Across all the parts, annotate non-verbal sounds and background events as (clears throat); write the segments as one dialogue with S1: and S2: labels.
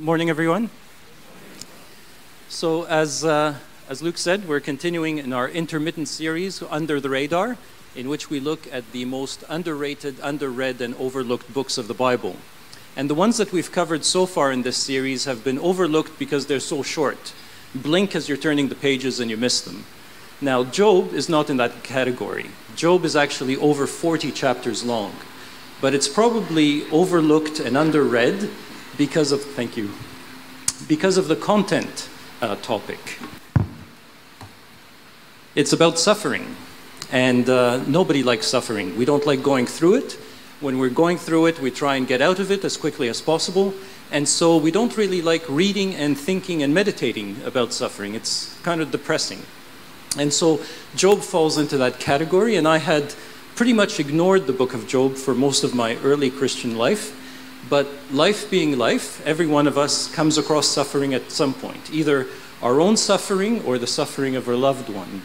S1: Morning, everyone. So, as, uh, as Luke said, we're continuing in our intermittent series, Under the Radar, in which we look at the most underrated, underread, and overlooked books of the Bible. And the ones that we've covered so far in this series have been overlooked because they're so short. Blink as you're turning the pages and you miss them. Now, Job is not in that category. Job is actually over 40 chapters long, but it's probably overlooked and underread because of, thank you, because of the content uh, topic. It's about suffering, and uh, nobody likes suffering. We don't like going through it. When we're going through it, we try and get out of it as quickly as possible. And so we don't really like reading and thinking and meditating about suffering. It's kind of depressing. And so Job falls into that category, and I had pretty much ignored the book of Job for most of my early Christian life. But life being life, every one of us comes across suffering at some point, either our own suffering or the suffering of our loved one.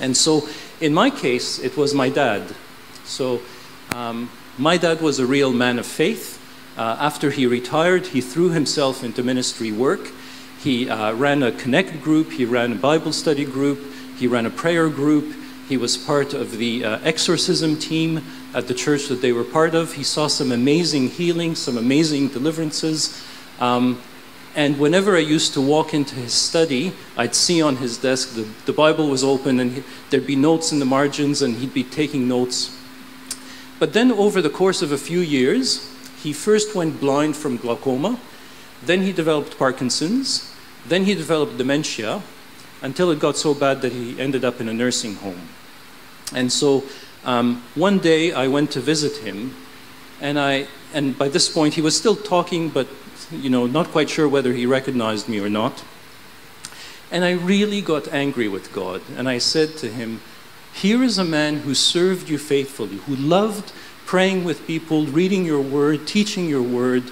S1: And so, in my case, it was my dad. So, um, my dad was a real man of faith. Uh, after he retired, he threw himself into ministry work. He uh, ran a connect group, he ran a Bible study group, he ran a prayer group, he was part of the uh, exorcism team at the church that they were part of. He saw some amazing healing, some amazing deliverances. Um, and whenever I used to walk into his study, I'd see on his desk the, the Bible was open and he, there'd be notes in the margins and he'd be taking notes. But then over the course of a few years, he first went blind from glaucoma, then he developed Parkinson's, then he developed dementia, until it got so bad that he ended up in a nursing home. And so um, one day I went to visit him, and I and by this point he was still talking, but you know, not quite sure whether he recognized me or not. And I really got angry with God, and I said to him, "Here is a man who served you faithfully, who loved praying with people, reading your word, teaching your word."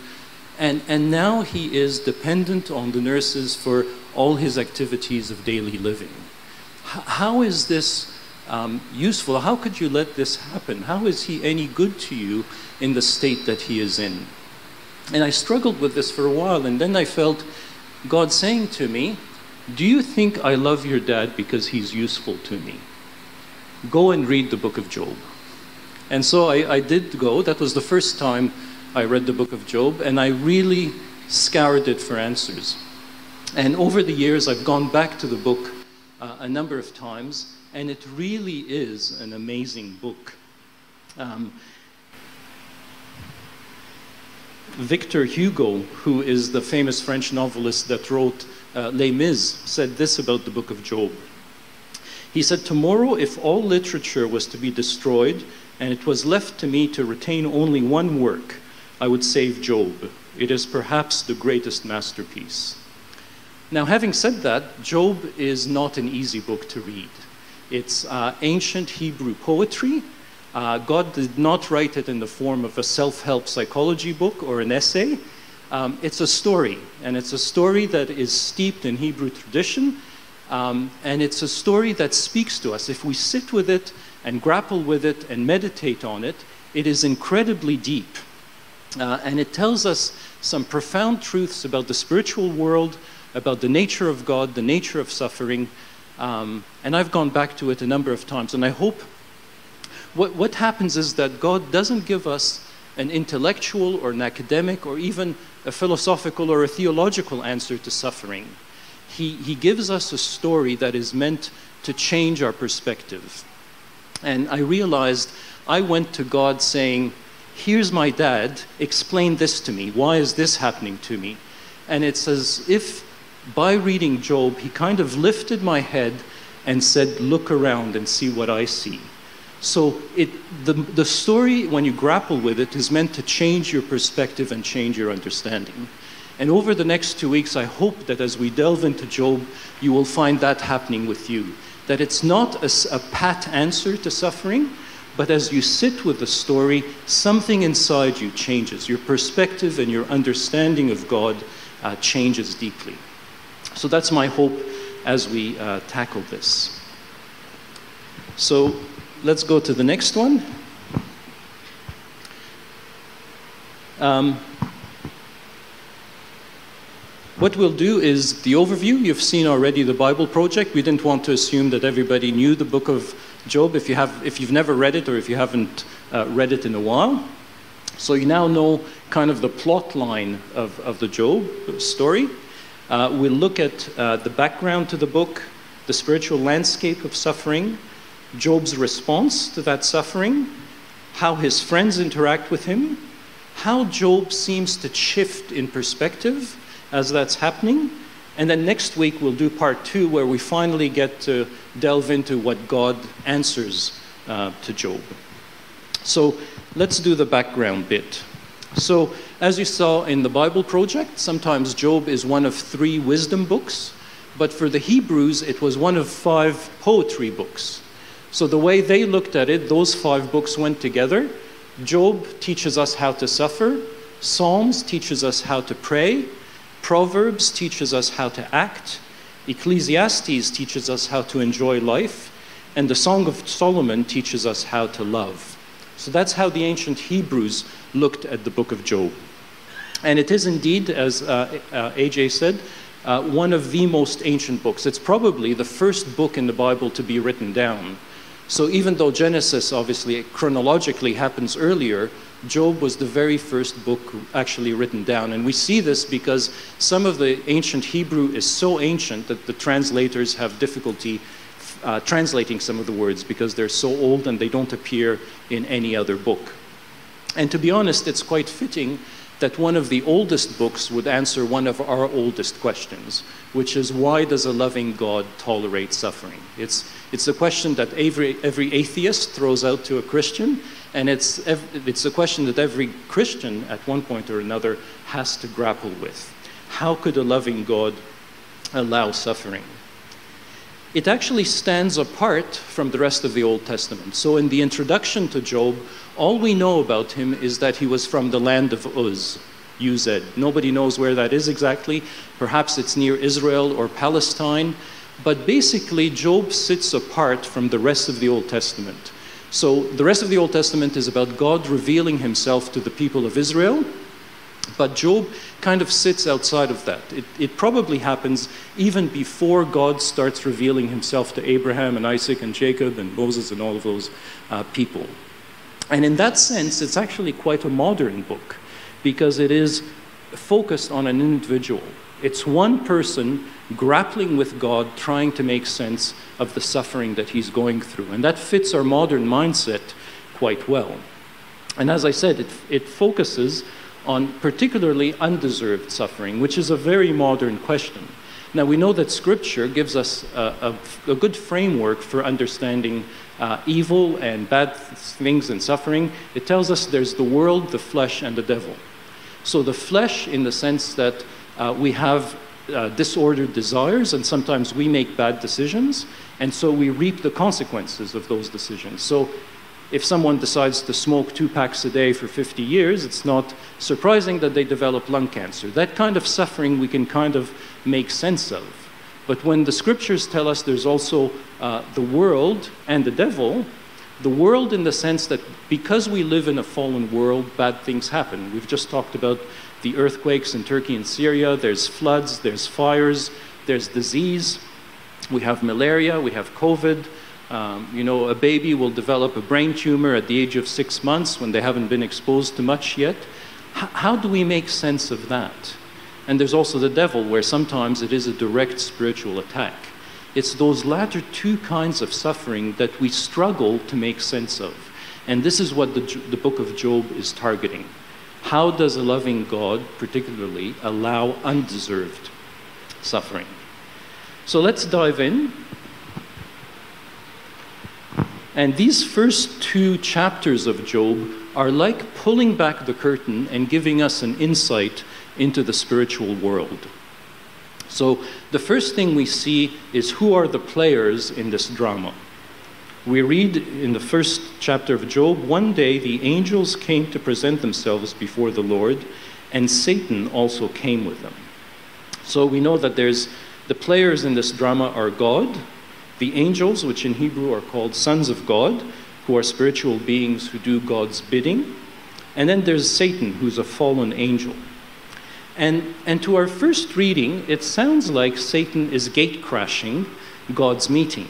S1: And, and now he is dependent on the nurses for all his activities of daily living. H- how is this um, useful? How could you let this happen? How is he any good to you in the state that he is in? And I struggled with this for a while, and then I felt God saying to me, Do you think I love your dad because he's useful to me? Go and read the book of Job. And so I, I did go. That was the first time I read the book of Job, and I really scoured it for answers. And over the years, I've gone back to the book uh, a number of times, and it really is an amazing book. Um, Victor Hugo, who is the famous French novelist that wrote uh, Les Mis, said this about the book of Job. He said, Tomorrow, if all literature was to be destroyed, and it was left to me to retain only one work, I would save Job. It is perhaps the greatest masterpiece. Now, having said that, Job is not an easy book to read. It's uh, ancient Hebrew poetry. Uh, God did not write it in the form of a self help psychology book or an essay. Um, it's a story, and it's a story that is steeped in Hebrew tradition, um, and it's a story that speaks to us. If we sit with it and grapple with it and meditate on it, it is incredibly deep. Uh, and it tells us some profound truths about the spiritual world, about the nature of God, the nature of suffering. Um, and I've gone back to it a number of times. And I hope what, what happens is that God doesn't give us an intellectual or an academic or even a philosophical or a theological answer to suffering. He, he gives us a story that is meant to change our perspective. And I realized I went to God saying, Here's my dad, explain this to me. Why is this happening to me? And it's as if by reading Job, he kind of lifted my head and said, Look around and see what I see. So it, the, the story, when you grapple with it, is meant to change your perspective and change your understanding. And over the next two weeks, I hope that as we delve into Job, you will find that happening with you. That it's not a, a pat answer to suffering, but as you sit with the story, something inside you changes. Your perspective and your understanding of God uh, changes deeply. So that's my hope as we uh, tackle this. So let's go to the next one. what we'll do is the overview. You've seen already the Bible Project. We didn't want to assume that everybody knew the book of Job if, you have, if you've never read it or if you haven't uh, read it in a while. So you now know kind of the plot line of, of the Job story. Uh, we'll look at uh, the background to the book, the spiritual landscape of suffering, Job's response to that suffering, how his friends interact with him, how Job seems to shift in perspective as that's happening. And then next week we'll do part two where we finally get to delve into what God answers uh, to Job. So let's do the background bit. So, as you saw in the Bible Project, sometimes Job is one of three wisdom books, but for the Hebrews, it was one of five poetry books. So, the way they looked at it, those five books went together. Job teaches us how to suffer, Psalms teaches us how to pray, Proverbs teaches us how to act, Ecclesiastes teaches us how to enjoy life, and the Song of Solomon teaches us how to love. So that's how the ancient Hebrews looked at the book of Job. And it is indeed, as uh, uh, AJ said, uh, one of the most ancient books. It's probably the first book in the Bible to be written down. So even though Genesis obviously chronologically happens earlier, Job was the very first book actually written down. And we see this because some of the ancient Hebrew is so ancient that the translators have difficulty uh, translating some of the words because they're so old and they don't appear in any other book. And to be honest, it's quite fitting that one of the oldest books would answer one of our oldest questions, which is why does a loving God tolerate suffering? It's, it's a question that every, every atheist throws out to a Christian, and it's, it's a question that every Christian at one point or another has to grapple with. How could a loving God allow suffering? It actually stands apart from the rest of the Old Testament. So, in the introduction to Job, all we know about him is that he was from the land of Uz. Nobody knows where that is exactly. Perhaps it's near Israel or Palestine. But basically, Job sits apart from the rest of the Old Testament. So, the rest of the Old Testament is about God revealing himself to the people of Israel but Job kind of sits outside of that. It, it, probably happens even before God starts revealing himself to Abraham and Isaac and Jacob and Moses and all of those uh, people. And in that sense, it's actually quite a modern book because it is focused on an individual. It's one person grappling with God, trying to make sense of the suffering that he's going through. And that fits our modern mindset quite well. And as I said, it, it focuses on particularly undeserved suffering, which is a very modern question. Now, we know that Scripture gives us a, a, a good framework for understanding uh, evil and bad things and suffering. It tells us there's the world, the flesh, and the devil. So, the flesh, in the sense that uh, we have uh, disordered desires, and sometimes we make bad decisions, and so we reap the consequences of those decisions. So, if someone decides to smoke two packs a day for 50 years, it's not surprising that they develop lung cancer. That kind of suffering we can kind of make sense of. But when the scriptures tell us there's also uh, the world and the devil, the world in the sense that because we live in a fallen world, bad things happen. We've just talked about the earthquakes in Turkey and Syria, there's floods, there's fires, there's disease, we have malaria, we have COVID. Um, you know, a baby will develop a brain tumor at the age of six months when they haven't been exposed to much yet. H- how do we make sense of that? And there's also the devil, where sometimes it is a direct spiritual attack. It's those latter two kinds of suffering that we struggle to make sense of. And this is what the, the book of Job is targeting. How does a loving God, particularly, allow undeserved suffering? So let's dive in and these first two chapters of Job are like pulling back the curtain and giving us an insight into the spiritual world. So, the first thing we see is who are the players in this drama. We read in the first chapter of Job one day the angels came to present themselves before the Lord, and Satan also came with them. So, we know that there's the players in this drama are God, the angels, which in Hebrew are called sons of God, who are spiritual beings who do God's bidding. And then there's Satan, who's a fallen angel. And, and to our first reading, it sounds like Satan is gate crashing God's meeting.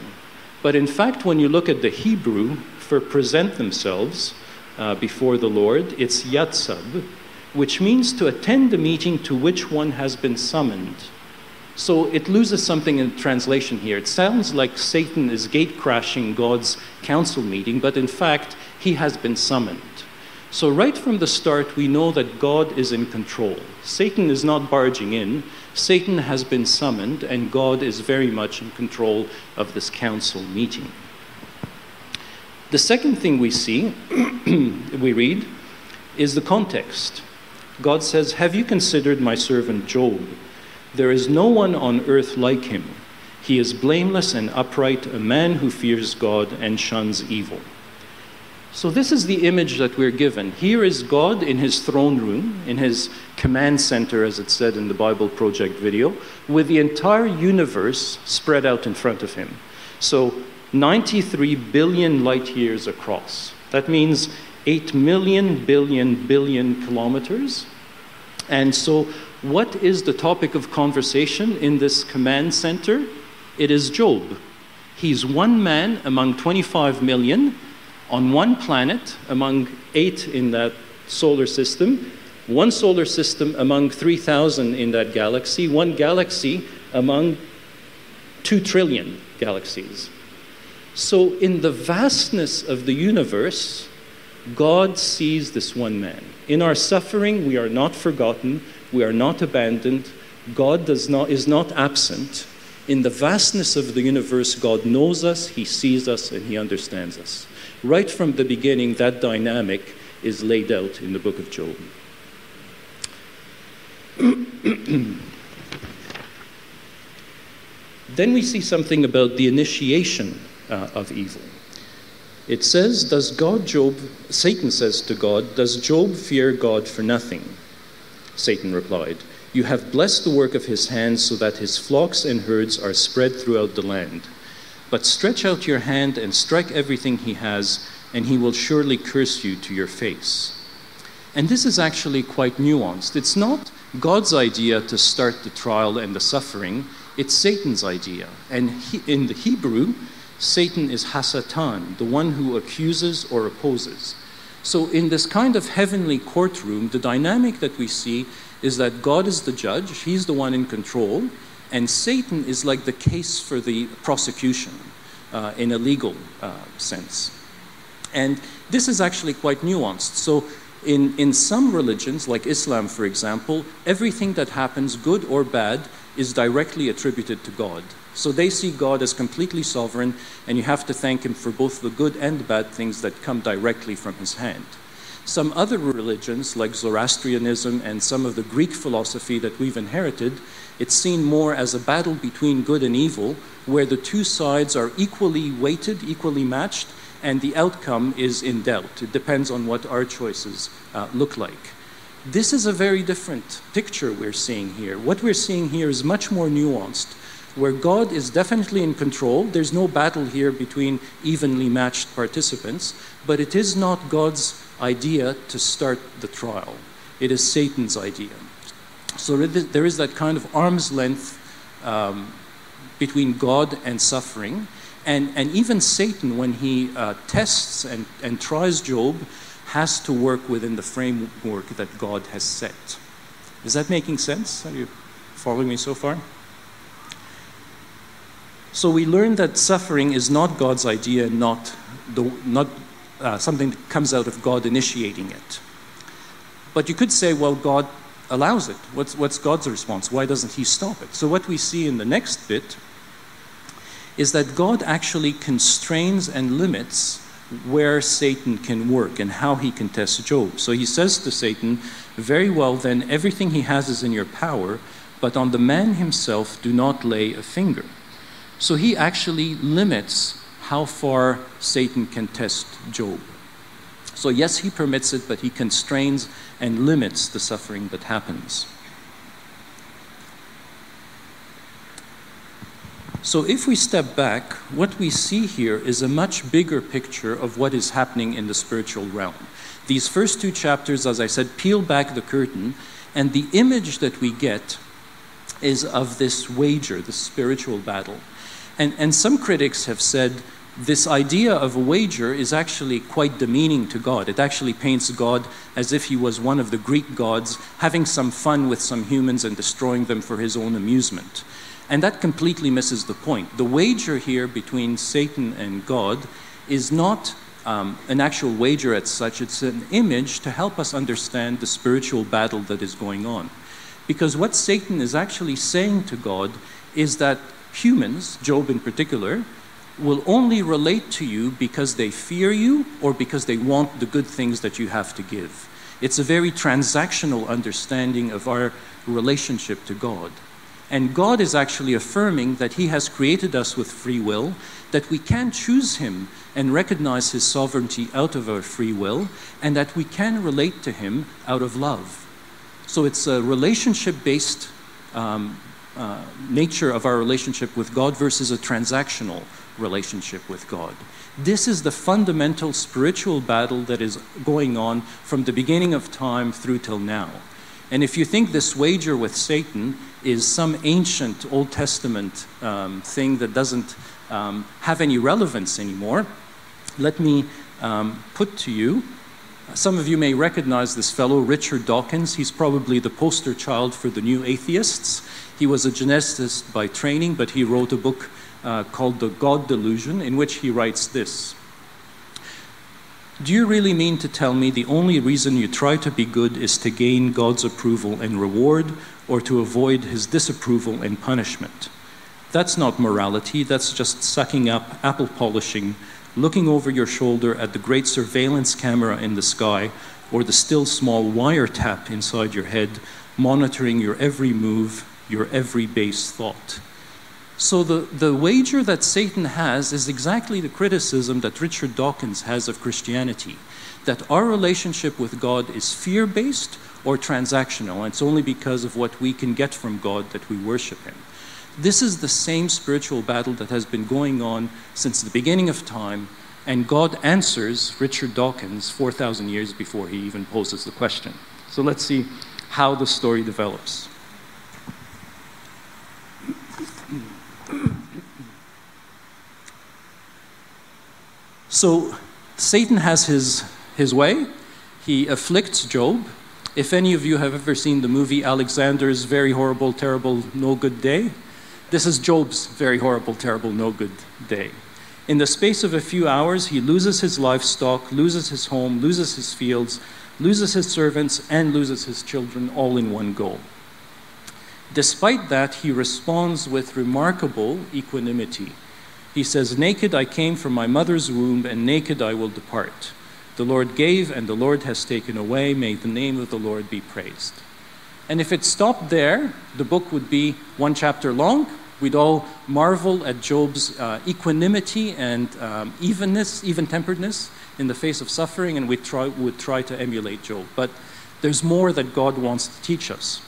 S1: But in fact, when you look at the Hebrew for present themselves uh, before the Lord, it's yatsab, which means to attend a meeting to which one has been summoned. So it loses something in translation here. It sounds like Satan is gate crashing God's council meeting, but in fact, he has been summoned. So, right from the start, we know that God is in control. Satan is not barging in, Satan has been summoned, and God is very much in control of this council meeting. The second thing we see, (clears throat) we read, is the context. God says, Have you considered my servant Job? There is no one on earth like him. He is blameless and upright, a man who fears God and shuns evil. So, this is the image that we're given. Here is God in his throne room, in his command center, as it said in the Bible Project video, with the entire universe spread out in front of him. So, 93 billion light years across. That means 8 million billion billion kilometers. And so, what is the topic of conversation in this command center? It is Job. He's one man among 25 million on one planet among eight in that solar system, one solar system among 3,000 in that galaxy, one galaxy among 2 trillion galaxies. So, in the vastness of the universe, God sees this one man. In our suffering, we are not forgotten, we are not abandoned, God does not, is not absent. In the vastness of the universe, God knows us, He sees us, and He understands us. Right from the beginning, that dynamic is laid out in the book of Job. (clears throat) then we see something about the initiation uh, of evil. It says, Does God, Job, Satan says to God, Does Job fear God for nothing? Satan replied, You have blessed the work of his hands so that his flocks and herds are spread throughout the land. But stretch out your hand and strike everything he has, and he will surely curse you to your face. And this is actually quite nuanced. It's not God's idea to start the trial and the suffering, it's Satan's idea. And he, in the Hebrew, Satan is Hasatan, the one who accuses or opposes. So, in this kind of heavenly courtroom, the dynamic that we see is that God is the judge, He's the one in control, and Satan is like the case for the prosecution uh, in a legal uh, sense. And this is actually quite nuanced. So, in, in some religions, like Islam, for example, everything that happens, good or bad, is directly attributed to God. So they see God as completely sovereign, and you have to thank Him for both the good and the bad things that come directly from His hand. Some other religions, like Zoroastrianism and some of the Greek philosophy that we've inherited, it's seen more as a battle between good and evil, where the two sides are equally weighted, equally matched, and the outcome is in doubt. It depends on what our choices uh, look like. This is a very different picture we're seeing here. What we're seeing here is much more nuanced, where God is definitely in control. There's no battle here between evenly matched participants, but it is not God's idea to start the trial. It is Satan's idea. So there is that kind of arm's length um, between God and suffering. And, and even Satan, when he uh, tests and, and tries Job, has to work within the framework that God has set. Is that making sense? Are you following me so far? So we learn that suffering is not God's idea, not, the, not uh, something that comes out of God initiating it. But you could say, well, God allows it. What's, what's God's response? Why doesn't He stop it? So, what we see in the next bit is that God actually constrains and limits where Satan can work and how he can test Job. So he says to Satan, Very well, then, everything he has is in your power, but on the man himself do not lay a finger. So he actually limits how far Satan can test Job. So, yes, he permits it, but he constrains and limits the suffering that happens. So, if we step back, what we see here is a much bigger picture of what is happening in the spiritual realm. These first two chapters, as I said, peel back the curtain And the image that we get is of this wager, this spiritual battle. And, and some critics have said this idea of a wager is actually quite demeaning to God. It actually paints God as if he was one of the Greek gods, having some fun with some humans and destroying them for his own amusement. And that completely misses the point. The wager here between Satan and God is not um, an actual wager as such, it's an image to help us understand the spiritual battle that is going on. Because what Satan is actually saying to God is that humans, Job in particular, will only relate to you because they fear you or because they want the good things that you have to give. It's a very transactional understanding of our relationship to God. And God is actually affirming that He has created us with free will, that we can choose Him and recognize His sovereignty out of our free will, and that we can relate to Him out of love. So it's a relationship based um, uh, nature of our relationship with God versus a transactional relationship with God. This is the fundamental spiritual battle that is going on from the beginning of time through till now. And if you think this wager with Satan is some ancient Old Testament um, thing that doesn't um, have any relevance anymore, let me um, put to you. Some of you may recognize this fellow, Richard Dawkins. He's probably the poster child for the new atheists. He was a geneticist by training, but he wrote a book uh, called The God Delusion, in which he writes this Do you really mean to tell me the only reason you try to be good is to gain God's approval and reward, or to avoid his disapproval and punishment? That's not morality, that's just sucking up, apple polishing, looking over your shoulder at the great surveillance camera in the sky, or the still small wiretap inside your head, monitoring your every move, your every base thought. So the, the wager that Satan has is exactly the criticism that Richard Dawkins has of Christianity that our relationship with God is fear based or transactional. And it's only because of what we can get from God that we worship Him. This is the same spiritual battle that has been going on since the beginning of time, and God answers Richard Dawkins 4,000 years before he even poses the question. So let's see how the story develops. So Satan has his, his way. He afflicts Job. If any of you have ever seen the movie Alexander's Very Horrible, Terrible, No Good Day, this is Job's very horrible, terrible, no good day. In the space of a few hours, he loses his livestock, loses his home, loses his fields, loses his servants, and loses his children all in one go. Despite that, he responds with remarkable equanimity. He says, Naked I came from my mother's womb, and naked I will depart. The Lord gave, and the Lord has taken away. May the name of the Lord be praised. And if it stopped there, the book would be one chapter long. We'd all marvel at Job's uh, equanimity and um, evenness, even temperedness in the face of suffering, and we try, would try to emulate Job. But there's more that God wants to teach us.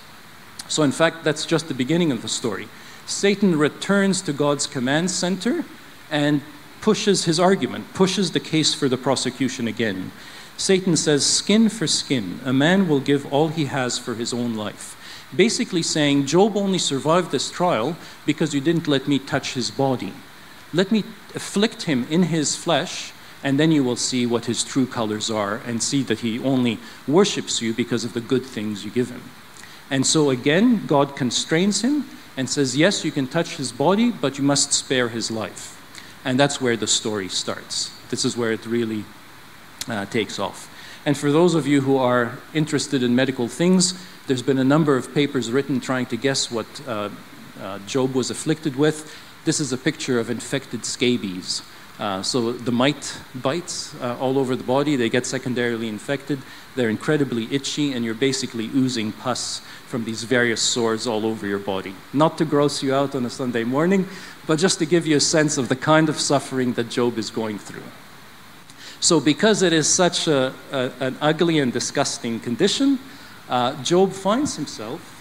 S1: So, in fact, that's just the beginning of the story. Satan returns to God's command center and pushes his argument, pushes the case for the prosecution again. Satan says, skin for skin, a man will give all he has for his own life. Basically saying, Job only survived this trial because you didn't let me touch his body. Let me afflict him in his flesh, and then you will see what his true colors are and see that he only worships you because of the good things you give him. And so again, God constrains him and says, Yes, you can touch his body, but you must spare his life. And that's where the story starts. This is where it really uh, takes off. And for those of you who are interested in medical things, there's been a number of papers written trying to guess what uh, uh, Job was afflicted with. This is a picture of infected scabies. Uh, so the mite bites uh, all over the body, they get secondarily infected, they're incredibly itchy, and you're basically oozing pus from these various sores all over your body. Not to gross you out on a Sunday morning, but just to give you a sense of the kind of suffering that Job is going through. So, because it is such a, a, an ugly and disgusting condition, uh, Job finds himself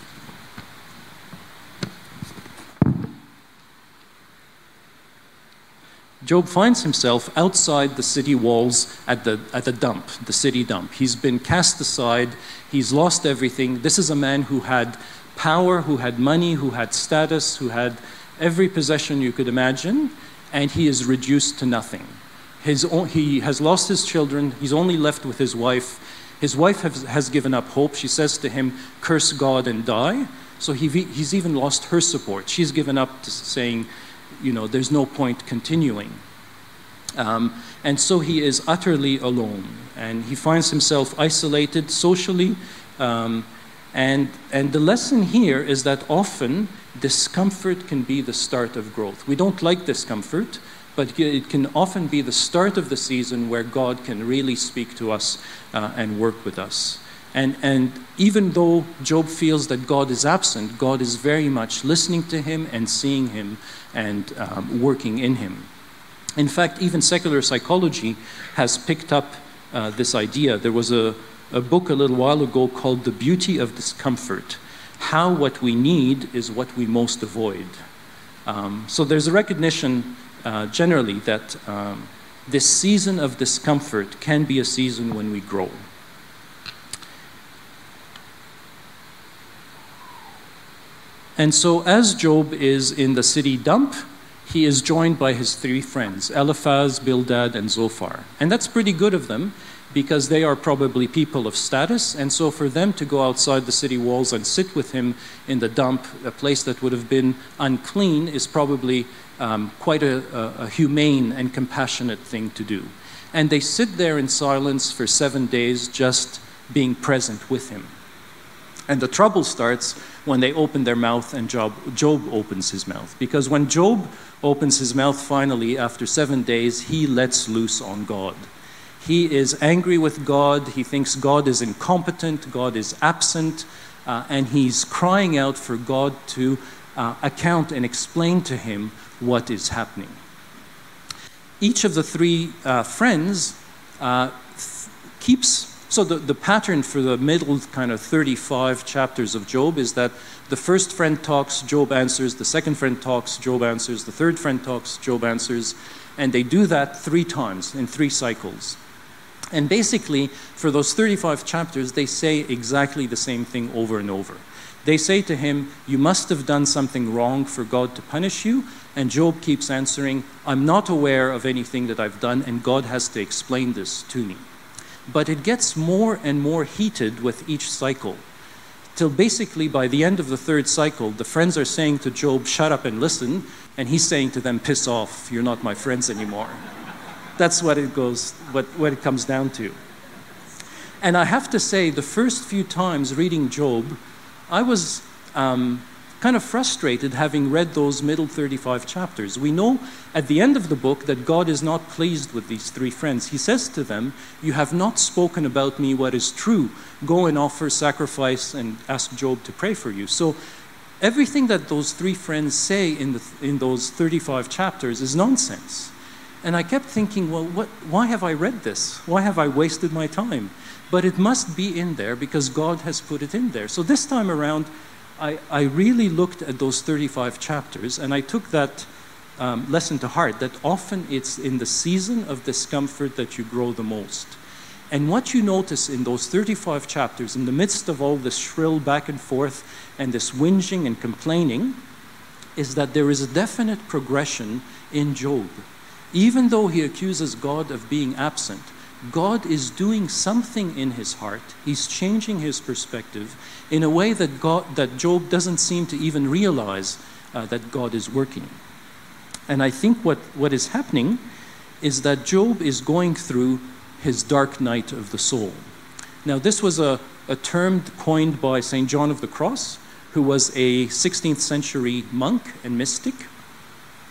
S1: Job finds himself outside the city walls at the, at the dump, the city dump. He's been cast aside, he's lost everything. This is a man who had power, who had money, who had status, who had every possession you could imagine, and he is reduced to nothing. His, he has lost his children, he's only left with his wife. His wife has, has given up hope. She says to him, Curse God and die. So he, he's even lost her support. She's given up to saying, you know, there's no point continuing. Um, and so he is utterly alone. And he finds himself isolated socially. Um, and, and the lesson here is that often discomfort can be the start of growth. We don't like discomfort, but it can often be the start of the season where God can really speak to us uh, and work with us. And, and even though Job feels that God is absent, God is very much listening to him and seeing him and um, working in him. In fact, even secular psychology has picked up uh, this idea. There was a, a book a little while ago called The Beauty of Discomfort How What We Need is What We Most Avoid. Um, so there's a recognition uh, generally that um, this season of discomfort can be a season when we grow. And so, as Job is in the city dump, he is joined by his three friends, Eliphaz, Bildad, and Zophar. And that's pretty good of them because they are probably people of status. And so, for them to go outside the city walls and sit with him in the dump, a place that would have been unclean, is probably um, quite a, a, a humane and compassionate thing to do. And they sit there in silence for seven days, just being present with him. And the trouble starts when they open their mouth and Job, Job opens his mouth. Because when Job opens his mouth finally after seven days, he lets loose on God. He is angry with God. He thinks God is incompetent, God is absent, uh, and he's crying out for God to uh, account and explain to him what is happening. Each of the three uh, friends uh, th- keeps so, the, the pattern for the middle kind of 35 chapters of Job is that the first friend talks, Job answers, the second friend talks, Job answers, the third friend talks, Job answers, and they do that three times in three cycles. And basically, for those 35 chapters, they say exactly the same thing over and over. They say to him, You must have done something wrong for God to punish you. And Job keeps answering, I'm not aware of anything that I've done, and God has to explain this to me. But it gets more and more heated with each cycle. Till basically by the end of the third cycle, the friends are saying to Job, Shut up and listen. And he's saying to them, Piss off, you're not my friends anymore. That's what it goes, what, what it comes down to. And I have to say, the first few times reading Job, I was um, kind of frustrated having read those middle 35 chapters. We know at the end of the book that God is not pleased with these three friends. He says to them, You have not spoken about me what is true. Go and offer sacrifice and ask Job to pray for you. So everything that those three friends say in, the, in those 35 chapters is nonsense. And I kept thinking, well, what, why have I read this? Why have I wasted my time? But it must be in there because God has put it in there. So this time around, I, I really looked at those 35 chapters and I took that um, lesson to heart that often it's in the season of discomfort that you grow the most. And what you notice in those 35 chapters, in the midst of all this shrill back and forth and this whinging and complaining, is that there is a definite progression in Job. Even though he accuses God of being absent, God is doing something in his heart. He's changing his perspective in a way that, God, that Job doesn't seem to even realize uh, that God is working. And I think what, what is happening is that Job is going through his dark night of the soul. Now, this was a, a term coined by St. John of the Cross, who was a 16th century monk and mystic.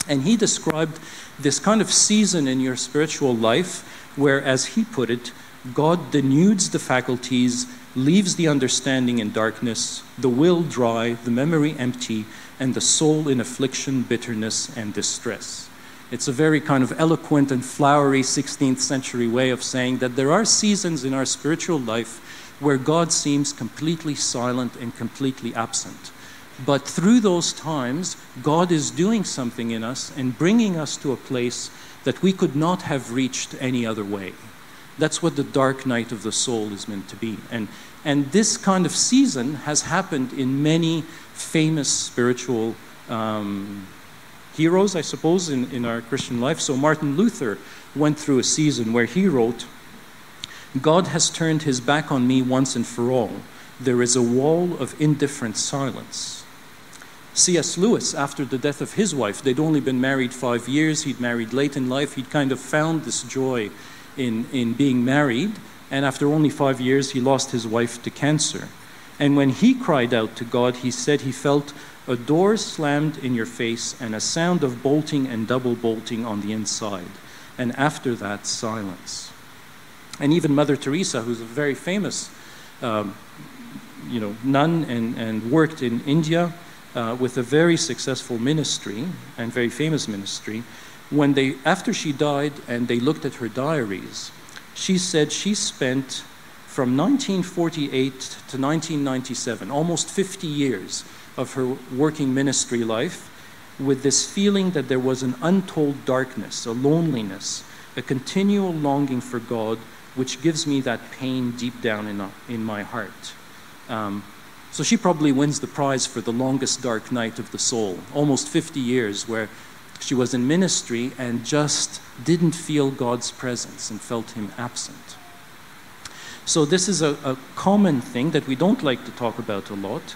S1: And he described this kind of season in your spiritual life where, as he put it, God denudes the faculties, leaves the understanding in darkness, the will dry, the memory empty, and the soul in affliction, bitterness, and distress. It's a very kind of eloquent and flowery 16th century way of saying that there are seasons in our spiritual life where God seems completely silent and completely absent. But through those times, God is doing something in us and bringing us to a place that we could not have reached any other way. That's what the dark night of the soul is meant to be. And, and this kind of season has happened in many famous spiritual um, heroes, I suppose, in, in our Christian life. So Martin Luther went through a season where he wrote, God has turned his back on me once and for all. There is a wall of indifferent silence. C.S. Lewis, after the death of his wife, they'd only been married five years, he'd married late in life, he'd kind of found this joy in, in being married, and after only five years, he lost his wife to cancer. And when he cried out to God, he said he felt a door slammed in your face and a sound of bolting and double bolting on the inside. And after that, silence. And even Mother Teresa, who's a very famous um, you know, nun and, and worked in India, uh, with a very successful ministry and very famous ministry, when they, after she died and they looked at her diaries, she said she spent from 1948 to 1997, almost 50 years of her working ministry life, with this feeling that there was an untold darkness, a loneliness, a continual longing for God, which gives me that pain deep down in, in my heart. Um, so she probably wins the prize for the longest dark night of the soul, almost 50 years, where she was in ministry and just didn't feel God's presence and felt Him absent. So, this is a, a, common thing that we don't like to talk about a lot.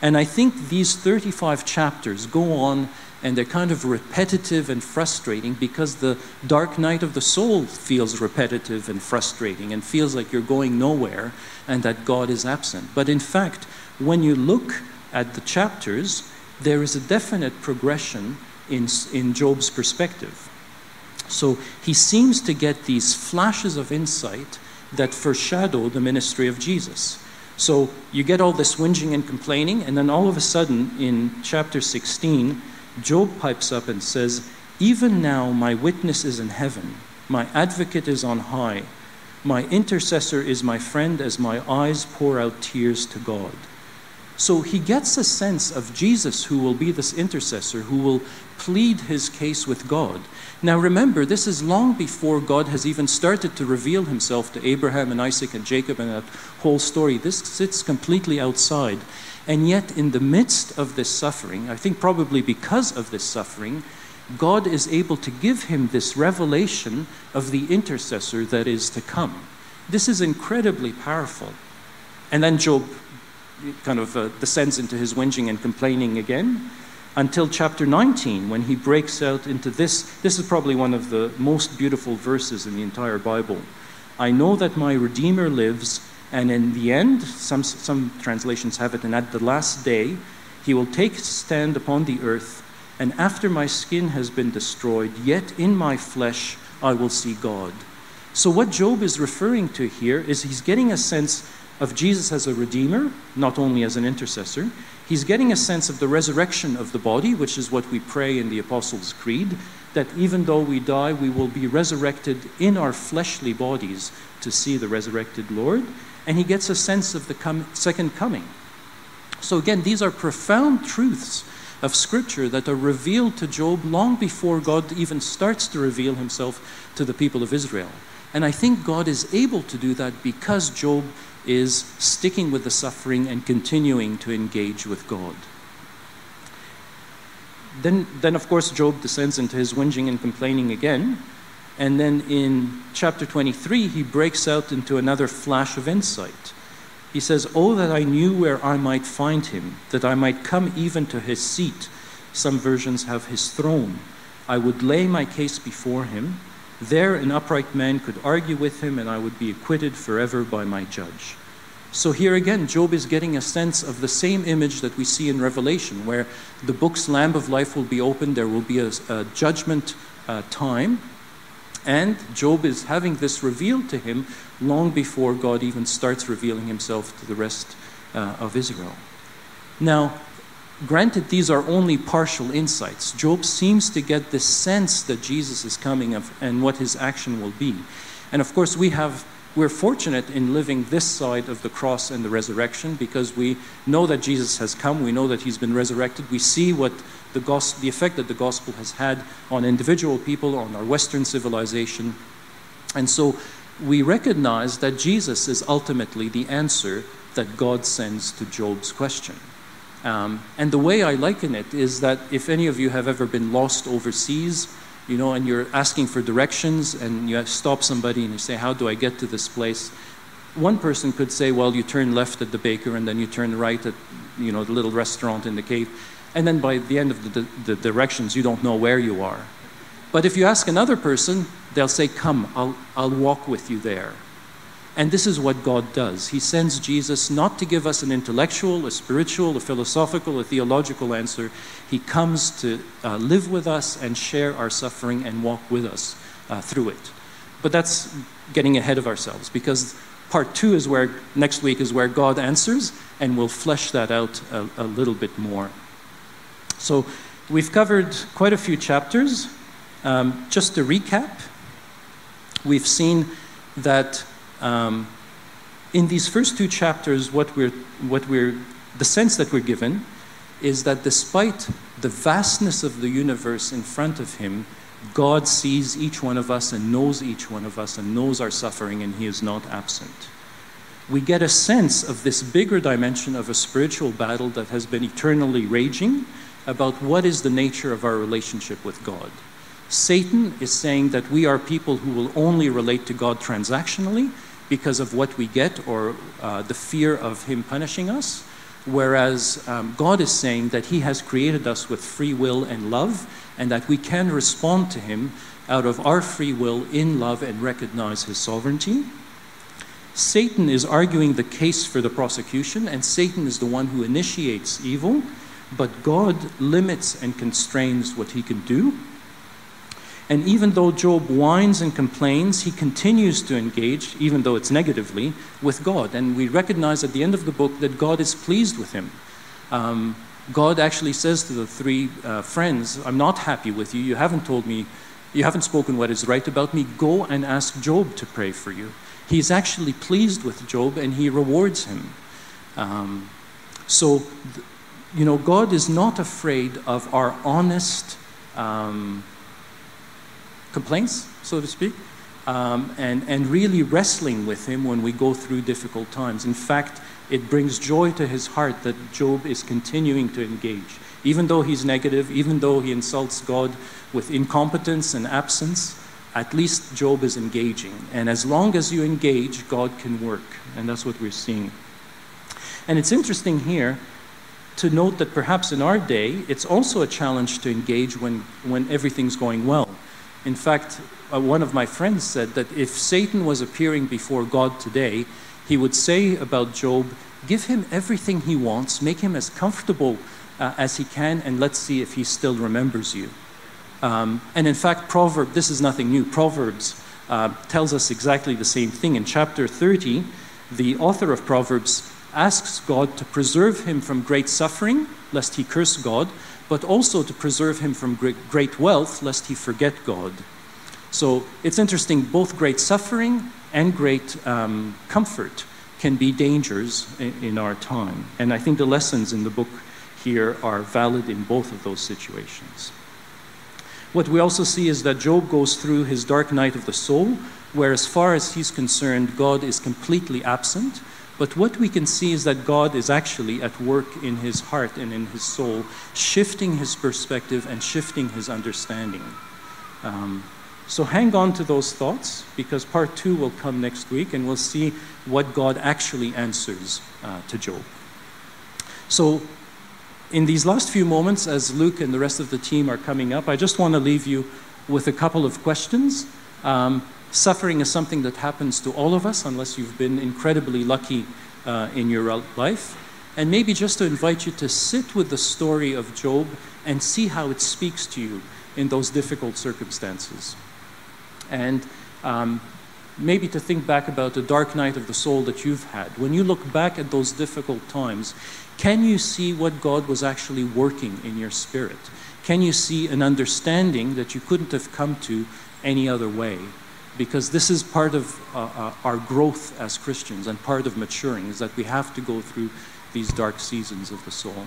S1: And I think these 35 chapters go on and they're kind of repetitive and frustrating because the dark night of the soul feels repetitive and frustrating and feels like you're going nowhere and that God is absent. But in fact, when you look at the chapters, there is a definite progression in, in Job's perspective. So he seems to get these flashes of insight that foreshadow the ministry of Jesus. So you get all this whinging and complaining, and then all of a sudden in chapter 16, Job pipes up and says, Even now my witness is in heaven, my advocate is on high, my intercessor is my friend as my eyes pour out tears to God. So he gets a sense of Jesus, who will be this intercessor, who will plead his case with God. Now remember, this is long before God has even started to reveal himself to Abraham and Isaac and Jacob and that whole story. This sits completely outside. And yet, in the midst of this suffering, I think probably because of this suffering, God is able to give him this revelation of the intercessor that is to come. This is incredibly powerful. And then Job kind of uh, descends into his whinging and complaining again until chapter 19 when he breaks out into this. This is probably one of the most beautiful verses in the entire Bible. I know that my Redeemer lives, and in the end, some, some translations have it, and at the last day, he will take stand upon the earth, and after my skin has been destroyed, yet in my flesh I will see God. So, what Job is referring to here is he's getting a sense of Jesus as a redeemer, not only as an intercessor. He's getting a sense of the resurrection of the body, which is what we pray in the Apostles' Creed, that even though we die, we will be resurrected in our fleshly bodies to see the resurrected Lord. And he gets a sense of the com- second coming. So, again, these are profound truths of Scripture that are revealed to Job long before God even starts to reveal himself to the people of Israel. And I think God is able to do that because Job is sticking with the suffering and continuing to engage with God. Then, then, of course, Job descends into his whinging and complaining again. And then in chapter 23, he breaks out into another flash of insight. He says, Oh, that I knew where I might find him, that I might come even to his seat. Some versions have his throne. I would lay my case before him. There, an upright man could argue with him, and I would be acquitted forever by my judge. So, here again, Job is getting a sense of the same image that we see in Revelation, where the book's lamp of life will be opened, there will be a, a judgment uh, time, and Job is having this revealed to him long before God even starts revealing himself to the rest uh, of Israel. Now, Granted, these are only partial insights. Job seems to get the sense that Jesus is coming and what his action will be. And of course, we have we're fortunate in living this side of the cross and the resurrection because we know that Jesus has come, we know that he's been resurrected, we see what the, gospel, the effect that the gospel has had on individual people, on our Western civilization. And so we recognize that Jesus is ultimately the answer that God sends to Job's question. Um, and the way I liken it is that if any of you have ever been lost overseas, you know, and you're asking for directions and you stop somebody and you say, How do I get to this place? One person could say, Well, you turn left at the baker and then you turn right at, you know, the little restaurant in the cave. And then by the end of the, the, directions, you don't know where you are. But if you ask another person, they'll say, Come, I'll, I'll walk with you there. And this is what God does. He sends Jesus not to give us an intellectual, a spiritual, a philosophical, a theological answer. He comes to uh, live with us and share our suffering and walk with us uh, through it. But that's getting ahead of ourselves because part two is where, next week, is where God answers, and we'll flesh that out a, a little bit more. So we've covered quite a few chapters. Um, just to recap, we've seen that um, in these first two chapters, what we're, what we're, the sense that we're given is that despite the vastness of the universe in front of him, God sees each one of us and knows each one of us and knows our suffering, and he is not absent. We get a sense of this bigger dimension of a spiritual battle that has been eternally raging about what is the nature of our relationship with God. Satan is saying that we are people who will only relate to God transactionally because of what we get or uh, the fear of Him punishing us. Whereas um, God is saying that He has created us with free will and love, and that we can respond to Him out of our free will in love and recognize His sovereignty. Satan is arguing the case for the prosecution, and Satan is the one who initiates evil, but God limits and constrains what He can do. And even though Job whines and complains, he continues to engage, even though it's negatively, with God. And we recognize at the end of the book that God is pleased with him. Um, God actually says to the three uh, friends, I'm not happy with you. You haven't told me, you haven't spoken what is right about me. Go and ask Job to pray for you. He's actually pleased with Job and he rewards him. Um, so, you know, God is not afraid of our honest. Um, complaints, so to speak, um, and, and really wrestling with him when we go through difficult times. In fact, it brings joy to his heart that Job is continuing to engage. Even though he's negative, even though he insults God with incompetence and absence, at least Job is engaging. And as long as you engage, God can work. And that's what we're seeing. And it's interesting here to note that perhaps in our day, it's also a challenge to engage when, when everything's going well. In fact, uh, one of my friends said that if Satan was appearing before God today, he would say about Job, Give him everything he wants, make him as comfortable uh, as he can, and let's see if he still remembers you. Um, and in fact, Proverb, this is nothing new, Proverbs uh, tells us exactly the same thing. In chapter 30, the author of Proverbs asks God to preserve him from great suffering, lest he curse God, but also to preserve him from great wealth, lest he forget God. So it's interesting, both great suffering and great um, comfort can be dangers in, in our time. And I think the lessons in the book here are valid in both of those situations. What we also see is that Job goes through his dark night of the soul, where, as far as he's concerned, God is completely absent. But what we can see is that God is actually at work in his heart and in his soul, shifting his perspective and shifting his understanding. Um, so hang on to those thoughts because part two will come next week and we'll see what God actually answers uh, to Job. So, in these last few moments, as Luke and the rest of the team are coming up, I just want to leave you with a couple of questions. Um, Suffering is something that happens to all of us, unless you've been incredibly lucky uh, in your life. And maybe just to invite you to sit with the story of Job and see how it speaks to you in those difficult circumstances. And um, maybe to think back about the dark night of the soul that you've had. When you look back at those difficult times, can you see what God was actually working in your spirit? Can you see an understanding that you couldn't have come to any other way? Because this is part of uh, uh, our growth as Christians and part of maturing is that we have to go through these dark seasons of the soul.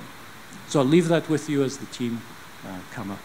S1: So I'll leave that with you as the team uh, come up.